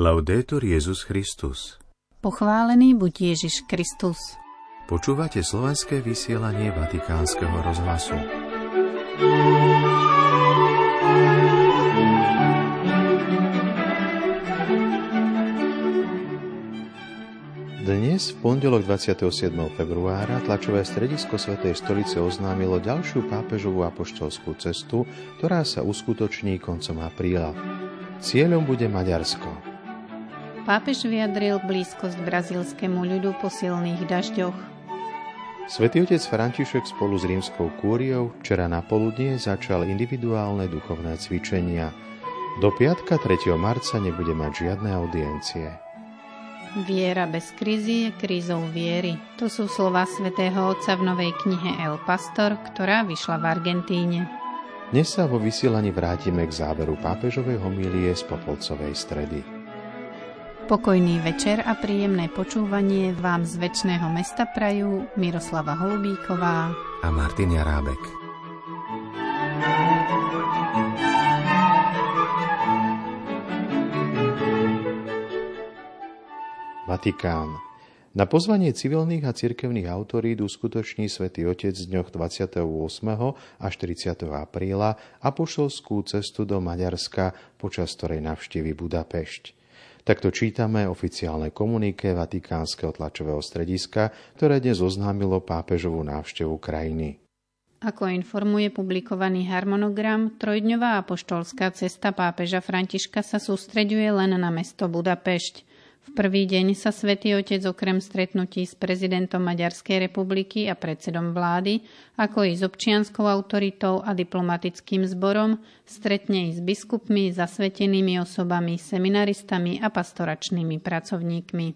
Laudetur Jezus Christus. Pochválený buď Ježiš Kristus. Počúvate slovenské vysielanie Vatikánskeho rozhlasu. Dnes, v pondelok 27. februára, tlačové stredisko Svetej stolice oznámilo ďalšiu pápežovú apoštolskú cestu, ktorá sa uskutoční koncom apríla. Cieľom bude Maďarsko. Pápež vyjadril blízkosť brazílskému ľudu po silných dažďoch. Svetý otec František spolu s rímskou kúriou včera na poludnie začal individuálne duchovné cvičenia. Do piatka 3. marca nebude mať žiadne audiencie. Viera bez krízy je krízou viery. To sú slova svätého Otca v novej knihe El Pastor, ktorá vyšla v Argentíne. Dnes sa vo vysielaní vrátime k záveru pápežovej homílie z Popolcovej stredy. Pokojný večer a príjemné počúvanie vám z väčšného mesta prajú Miroslava Holubíková a Martin Jarábek. Vatikán. Na pozvanie civilných a cirkevných autorít uskutoční svätý Otec z dňoch 28. až 30. apríla apoštolskú cestu do Maďarska, počas ktorej navštívi Budapešť. Takto čítame oficiálne komunike Vatikánskeho tlačového strediska, ktoré dnes oznámilo pápežovú návštevu krajiny. Ako informuje publikovaný harmonogram, trojdňová apoštolská cesta pápeža Františka sa sústreďuje len na mesto Budapešť. V prvý deň sa svätý Otec okrem stretnutí s prezidentom Maďarskej republiky a predsedom vlády, ako i s občianskou autoritou a diplomatickým zborom, stretne i s biskupmi, zasvetenými osobami, seminaristami a pastoračnými pracovníkmi.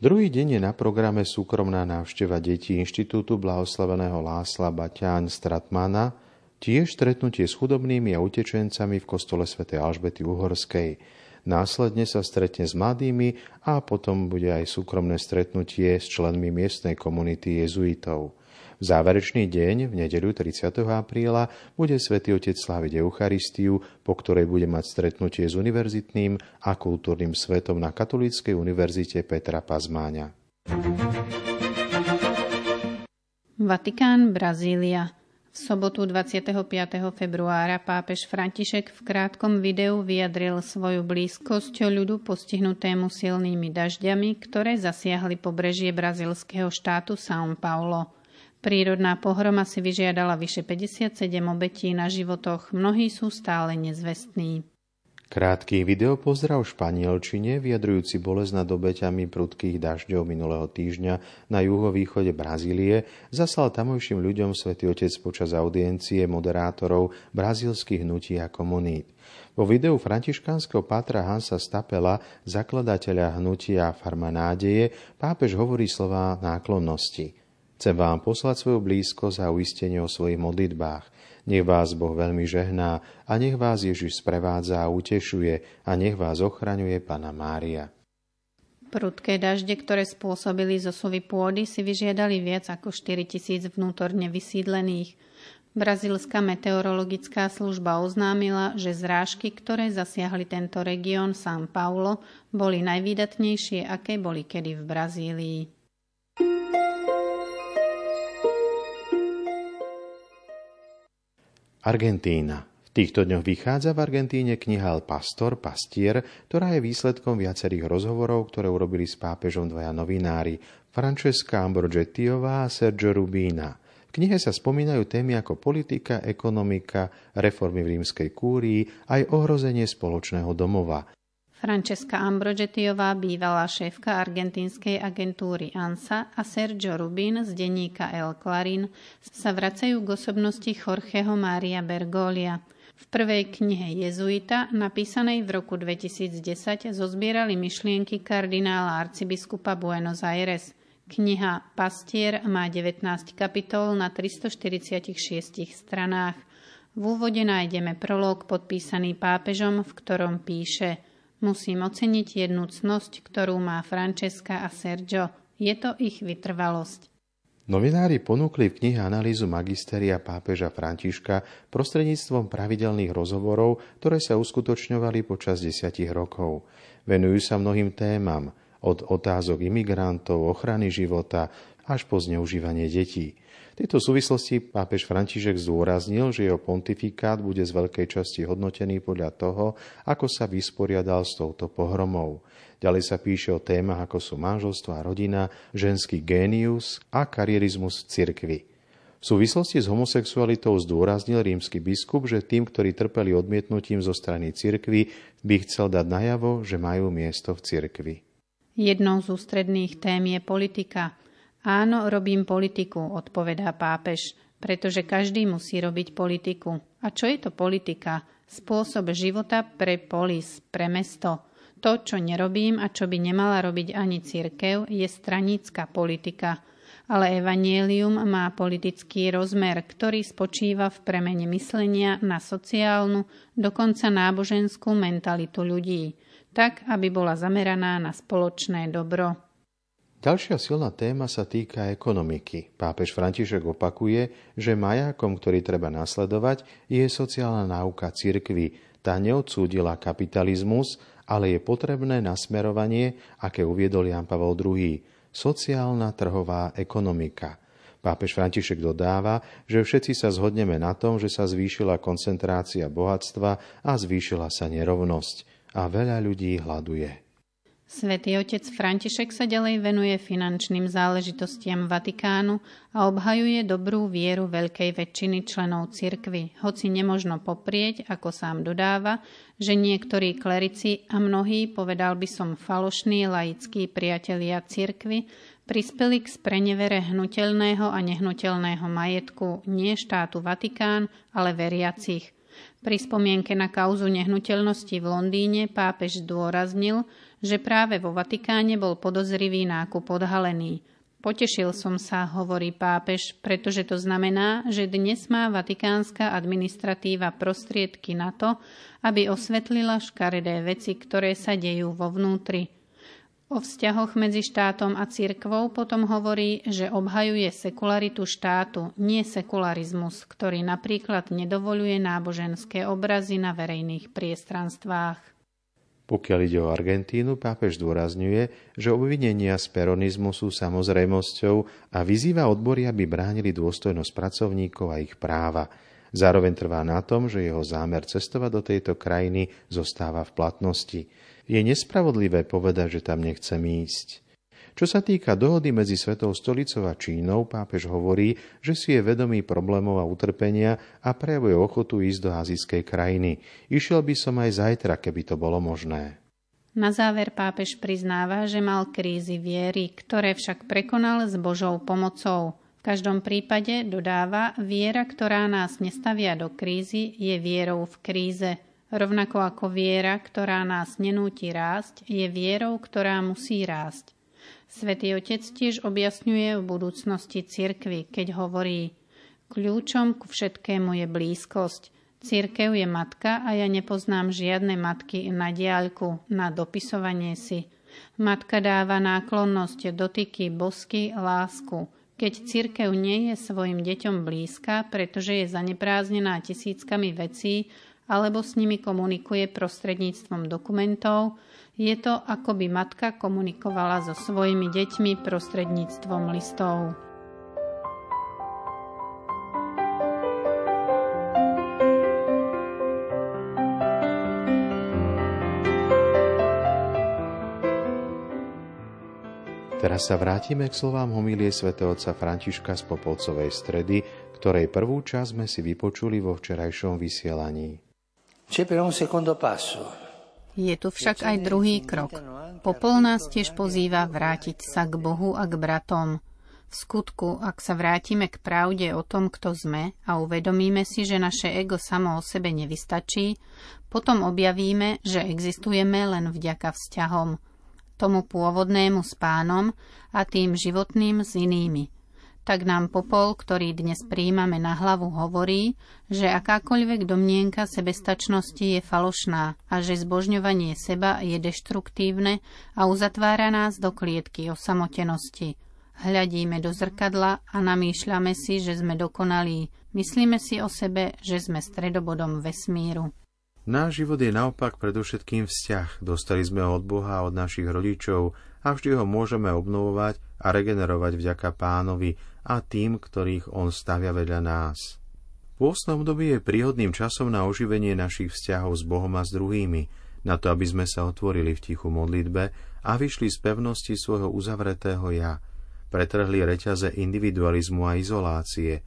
Druhý deň je na programe súkromná návšteva detí Inštitútu blahoslaveného Lásla Baťáň Stratmana, tiež stretnutie s chudobnými a utečencami v kostole svätej Alžbety Uhorskej – Následne sa stretne s mladými a potom bude aj súkromné stretnutie s členmi miestnej komunity jezuitov. V záverečný deň, v nedeľu 30. apríla, bude svätý Otec sláviť Eucharistiu, po ktorej bude mať stretnutie s univerzitným a kultúrnym svetom na Katolíckej univerzite Petra Pazmáňa. Vatikán, Brazília. V sobotu 25. februára pápež František v krátkom videu vyjadril svoju blízkosť ľudu postihnutému silnými dažďami, ktoré zasiahli pobrežie brazilského štátu São Paulo. Prírodná pohroma si vyžiadala vyše 57 obetí na životoch, mnohí sú stále nezvestní. Krátky videopozdrav v španielčine, vyjadrujúci bolesť nad obeťami prudkých dažďov minulého týždňa na juhovýchode Brazílie, zaslal tamojším ľuďom svätý Otec počas audiencie moderátorov brazílskych hnutí a komunít. Vo videu františkánskeho pátra Hansa Stapela, zakladateľa hnutia Farma nádeje, pápež hovorí slová náklonnosti. Chcem vám poslať svoju blízkosť a uistenie o svojich modlitbách – nech vás Boh veľmi žehná a nech vás Ježiš sprevádza a utešuje a nech vás ochraňuje Pana Mária. Prudké dažde, ktoré spôsobili zosuvy pôdy, si vyžiadali viac ako 4 tisíc vnútorne vysídlených. Brazílska meteorologická služba oznámila, že zrážky, ktoré zasiahli tento región São Paulo, boli najvýdatnejšie, aké boli kedy v Brazílii. Argentína. V týchto dňoch vychádza v Argentíne kniha El Pastor, Pastier, ktorá je výsledkom viacerých rozhovorov, ktoré urobili s pápežom dvaja novinári, Francesca Ambrogettiová a Sergio Rubina. V knihe sa spomínajú témy ako politika, ekonomika, reformy v rímskej kúrii, aj ohrozenie spoločného domova. Francesca Ambrogetiová, bývalá šéfka argentínskej agentúry ANSA a Sergio Rubin z denníka El Clarín sa vracajú k osobnosti Jorgeho Mária Bergolia. V prvej knihe Jezuita, napísanej v roku 2010, zozbierali myšlienky kardinála arcibiskupa Buenos Aires. Kniha Pastier má 19 kapitol na 346 stranách. V úvode nájdeme prolog podpísaný pápežom, v ktorom píše – Musím oceniť jednu cnosť, ktorú má Francesca a Sergio. Je to ich vytrvalosť. Novinári ponúkli v knihe analýzu magisteria pápeža Františka prostredníctvom pravidelných rozhovorov, ktoré sa uskutočňovali počas desiatich rokov. Venujú sa mnohým témam, od otázok imigrantov, ochrany života až po zneužívanie detí. Tejto súvislosti pápež František zdôraznil, že jeho pontifikát bude z veľkej časti hodnotený podľa toho, ako sa vysporiadal s touto pohromou. Ďalej sa píše o témach ako sú manželstvo a rodina, ženský génius a karierizmus v cirkvi. V súvislosti s homosexualitou zdôraznil rímsky biskup, že tým, ktorí trpeli odmietnutím zo strany cirkvy, by chcel dať najavo, že majú miesto v cirkvi. Jednou z ústredných tém je politika. Áno, robím politiku, odpovedá pápež, pretože každý musí robiť politiku. A čo je to politika? Spôsob života pre polis, pre mesto – to, čo nerobím a čo by nemala robiť ani cirkev, je stranická politika. Ale evanielium má politický rozmer, ktorý spočíva v premene myslenia na sociálnu, dokonca náboženskú mentalitu ľudí, tak, aby bola zameraná na spoločné dobro. Ďalšia silná téma sa týka ekonomiky. Pápež František opakuje, že majákom, ktorý treba nasledovať, je sociálna náuka cirkvy. Tá neodsúdila kapitalizmus, ale je potrebné nasmerovanie, aké uviedol Jan Pavel II. Sociálna trhová ekonomika. Pápež František dodáva, že všetci sa zhodneme na tom, že sa zvýšila koncentrácia bohatstva a zvýšila sa nerovnosť. A veľa ľudí hľaduje. Svetý otec František sa ďalej venuje finančným záležitostiam Vatikánu a obhajuje dobrú vieru veľkej väčšiny členov cirkvy, hoci nemožno poprieť, ako sám dodáva, že niektorí klerici a mnohí, povedal by som falošní laickí priatelia cirkvy, prispeli k sprenevere hnutelného a nehnuteľného majetku nie štátu Vatikán, ale veriacich. Pri spomienke na kauzu nehnuteľnosti v Londýne pápež zdôraznil, že práve vo Vatikáne bol podozrivý nákup odhalený. Potešil som sa, hovorí pápež, pretože to znamená, že dnes má vatikánska administratíva prostriedky na to, aby osvetlila škaredé veci, ktoré sa dejú vo vnútri. O vzťahoch medzi štátom a cirkvou potom hovorí, že obhajuje sekularitu štátu, nie sekularizmus, ktorý napríklad nedovoluje náboženské obrazy na verejných priestranstvách. Pokiaľ ide o Argentínu, pápež zdôrazňuje, že obvinenia z peronizmu sú samozrejmosťou a vyzýva odbory, aby bránili dôstojnosť pracovníkov a ich práva. Zároveň trvá na tom, že jeho zámer cestovať do tejto krajiny zostáva v platnosti. Je nespravodlivé povedať, že tam nechcem ísť. Čo sa týka dohody medzi Svetou stolicou a Čínou, pápež hovorí, že si je vedomý problémov a utrpenia a prejavuje ochotu ísť do azijskej krajiny. Išiel by som aj zajtra, keby to bolo možné. Na záver pápež priznáva, že mal krízy viery, ktoré však prekonal s Božou pomocou. V každom prípade dodáva, viera, ktorá nás nestavia do krízy, je vierou v kríze. Rovnako ako viera, ktorá nás nenúti rásť, je vierou, ktorá musí rásť. Svetý Otec tiež objasňuje v budúcnosti cirkvy, keď hovorí Kľúčom ku všetkému je blízkosť. Cirkev je matka a ja nepoznám žiadne matky na diaľku, na dopisovanie si. Matka dáva náklonnosť, dotyky, bosky, lásku. Keď cirkev nie je svojim deťom blízka, pretože je zanepráznená tisíckami vecí, alebo s nimi komunikuje prostredníctvom dokumentov, je to, ako by matka komunikovala so svojimi deťmi prostredníctvom listov. Teraz sa vrátime k slovám homílie svätého otca Františka z Popolcovej stredy, ktorej prvú časť sme si vypočuli vo včerajšom vysielaní. Je tu však aj druhý krok. Popol nás tiež pozýva vrátiť sa k Bohu a k bratom. V skutku, ak sa vrátime k pravde o tom, kto sme a uvedomíme si, že naše ego samo o sebe nevystačí, potom objavíme, že existujeme len vďaka vzťahom, tomu pôvodnému s pánom a tým životným s inými – tak nám popol, ktorý dnes príjmame na hlavu, hovorí, že akákoľvek domnienka sebestačnosti je falošná a že zbožňovanie seba je deštruktívne a uzatvára nás do klietky o samotenosti. Hľadíme do zrkadla a namýšľame si, že sme dokonalí. Myslíme si o sebe, že sme stredobodom vesmíru. Náš život je naopak predovšetkým vzťah. Dostali sme ho od Boha a od našich rodičov a vždy ho môžeme obnovovať a regenerovať vďaka pánovi a tým, ktorých on stavia vedľa nás. Pôstne obdobie je príhodným časom na oživenie našich vzťahov s Bohom a s druhými, na to, aby sme sa otvorili v tichu modlitbe a vyšli z pevnosti svojho uzavretého ja, pretrhli reťaze individualizmu a izolácie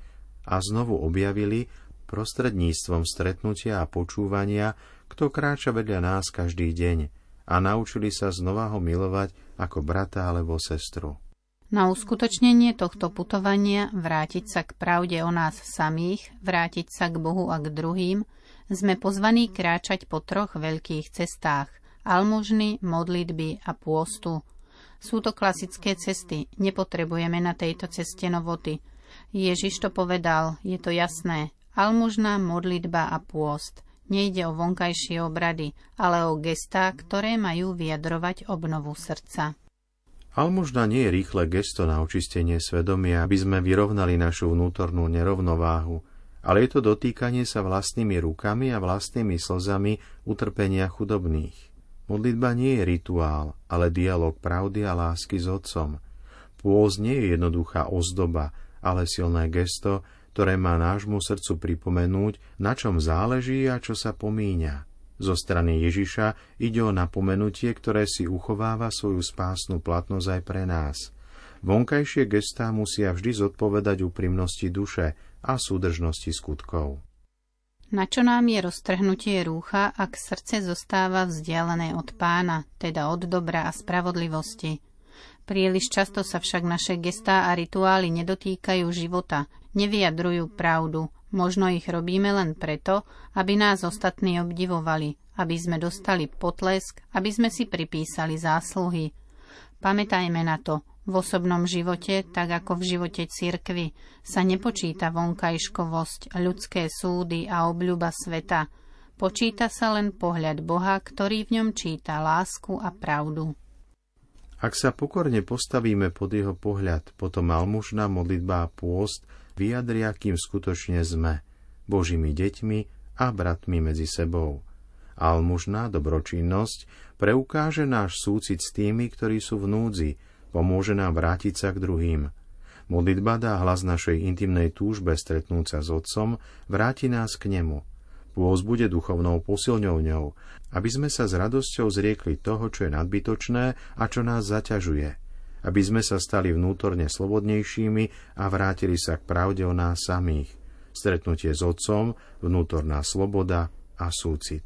a znovu objavili prostredníctvom stretnutia a počúvania, kto kráča vedľa nás každý deň a naučili sa znova ho milovať ako brata alebo sestru. Na uskutočnenie tohto putovania, vrátiť sa k pravde o nás samých, vrátiť sa k Bohu a k druhým, sme pozvaní kráčať po troch veľkých cestách – almužny, modlitby a pôstu. Sú to klasické cesty, nepotrebujeme na tejto ceste novoty. Ježiš to povedal, je to jasné, Almužná modlitba a pôst. Nejde o vonkajšie obrady, ale o gestá, ktoré majú vyjadrovať obnovu srdca. Almužna nie je rýchle gesto na očistenie svedomia, aby sme vyrovnali našu vnútornú nerovnováhu, ale je to dotýkanie sa vlastnými rukami a vlastnými slzami utrpenia chudobných. Modlitba nie je rituál, ale dialog pravdy a lásky s Otcom. Pôz nie je jednoduchá ozdoba, ale silné gesto, ktoré má nášmu srdcu pripomenúť, na čom záleží a čo sa pomíňa. Zo strany Ježiša ide o napomenutie, ktoré si uchováva svoju spásnu platnosť aj pre nás. Vonkajšie gestá musia vždy zodpovedať úprimnosti duše a súdržnosti skutkov. Na čo nám je roztrhnutie rúcha, ak srdce zostáva vzdialené od pána, teda od dobra a spravodlivosti? Príliš často sa však naše gestá a rituály nedotýkajú života, nevyjadrujú pravdu. Možno ich robíme len preto, aby nás ostatní obdivovali, aby sme dostali potlesk, aby sme si pripísali zásluhy. Pamätajme na to, v osobnom živote, tak ako v živote cirkvy, sa nepočíta vonkajškovosť, ľudské súdy a obľuba sveta. Počíta sa len pohľad Boha, ktorý v ňom číta lásku a pravdu. Ak sa pokorne postavíme pod jeho pohľad, potom almužná modlitba a pôst vyjadria, kým skutočne sme, Božími deťmi a bratmi medzi sebou. Almužná dobročinnosť preukáže náš súcit s tými, ktorí sú v núdzi, pomôže nám vrátiť sa k druhým. Modlitba dá hlas našej intimnej túžbe stretnúť sa s Otcom, vráti nás k Nemu. Pôz bude duchovnou posilňovňou, aby sme sa s radosťou zriekli toho, čo je nadbytočné a čo nás zaťažuje – aby sme sa stali vnútorne slobodnejšími a vrátili sa k pravde o nás samých. Stretnutie s Otcom, vnútorná sloboda a súcit.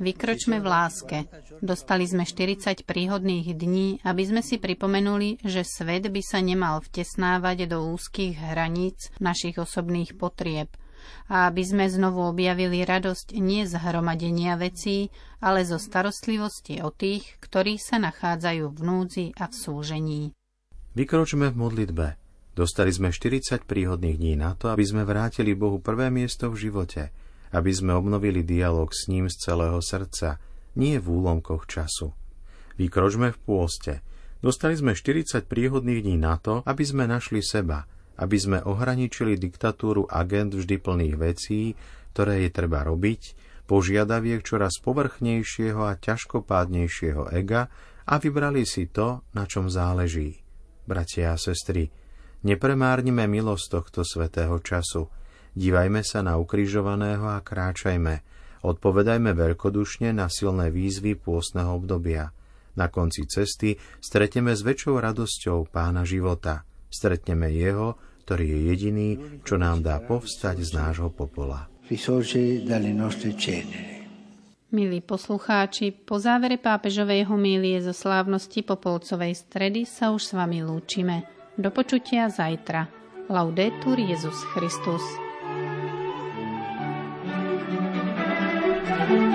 Vykročme v láske. Dostali sme 40 príhodných dní, aby sme si pripomenuli, že svet by sa nemal vtesnávať do úzkých hraníc našich osobných potrieb – a aby sme znovu objavili radosť nie z hromadenia vecí, ale zo starostlivosti o tých, ktorí sa nachádzajú v núdzi a v súžení. Vykročme v modlitbe. Dostali sme 40 príhodných dní na to, aby sme vrátili Bohu prvé miesto v živote, aby sme obnovili dialog s ním z celého srdca, nie v úlomkoch času. Vykročme v pôste. Dostali sme 40 príhodných dní na to, aby sme našli seba – aby sme ohraničili diktatúru agent vždy plných vecí, ktoré je treba robiť, požiadaviek čoraz povrchnejšieho a ťažkopádnejšieho ega a vybrali si to, na čom záleží. Bratia a sestry, nepremárnime milosť tohto svetého času. Dívajme sa na ukrižovaného a kráčajme. Odpovedajme veľkodušne na silné výzvy pôstneho obdobia. Na konci cesty stretneme s väčšou radosťou pána života. Stretneme jeho, ktorý je jediný, čo nám dá povstať z nášho popola. Milí poslucháči, po závere pápežovej homílie zo slávnosti Popolcovej stredy sa už s vami lúčime. Do počutia zajtra. Laudetur Jezus Christus. thank you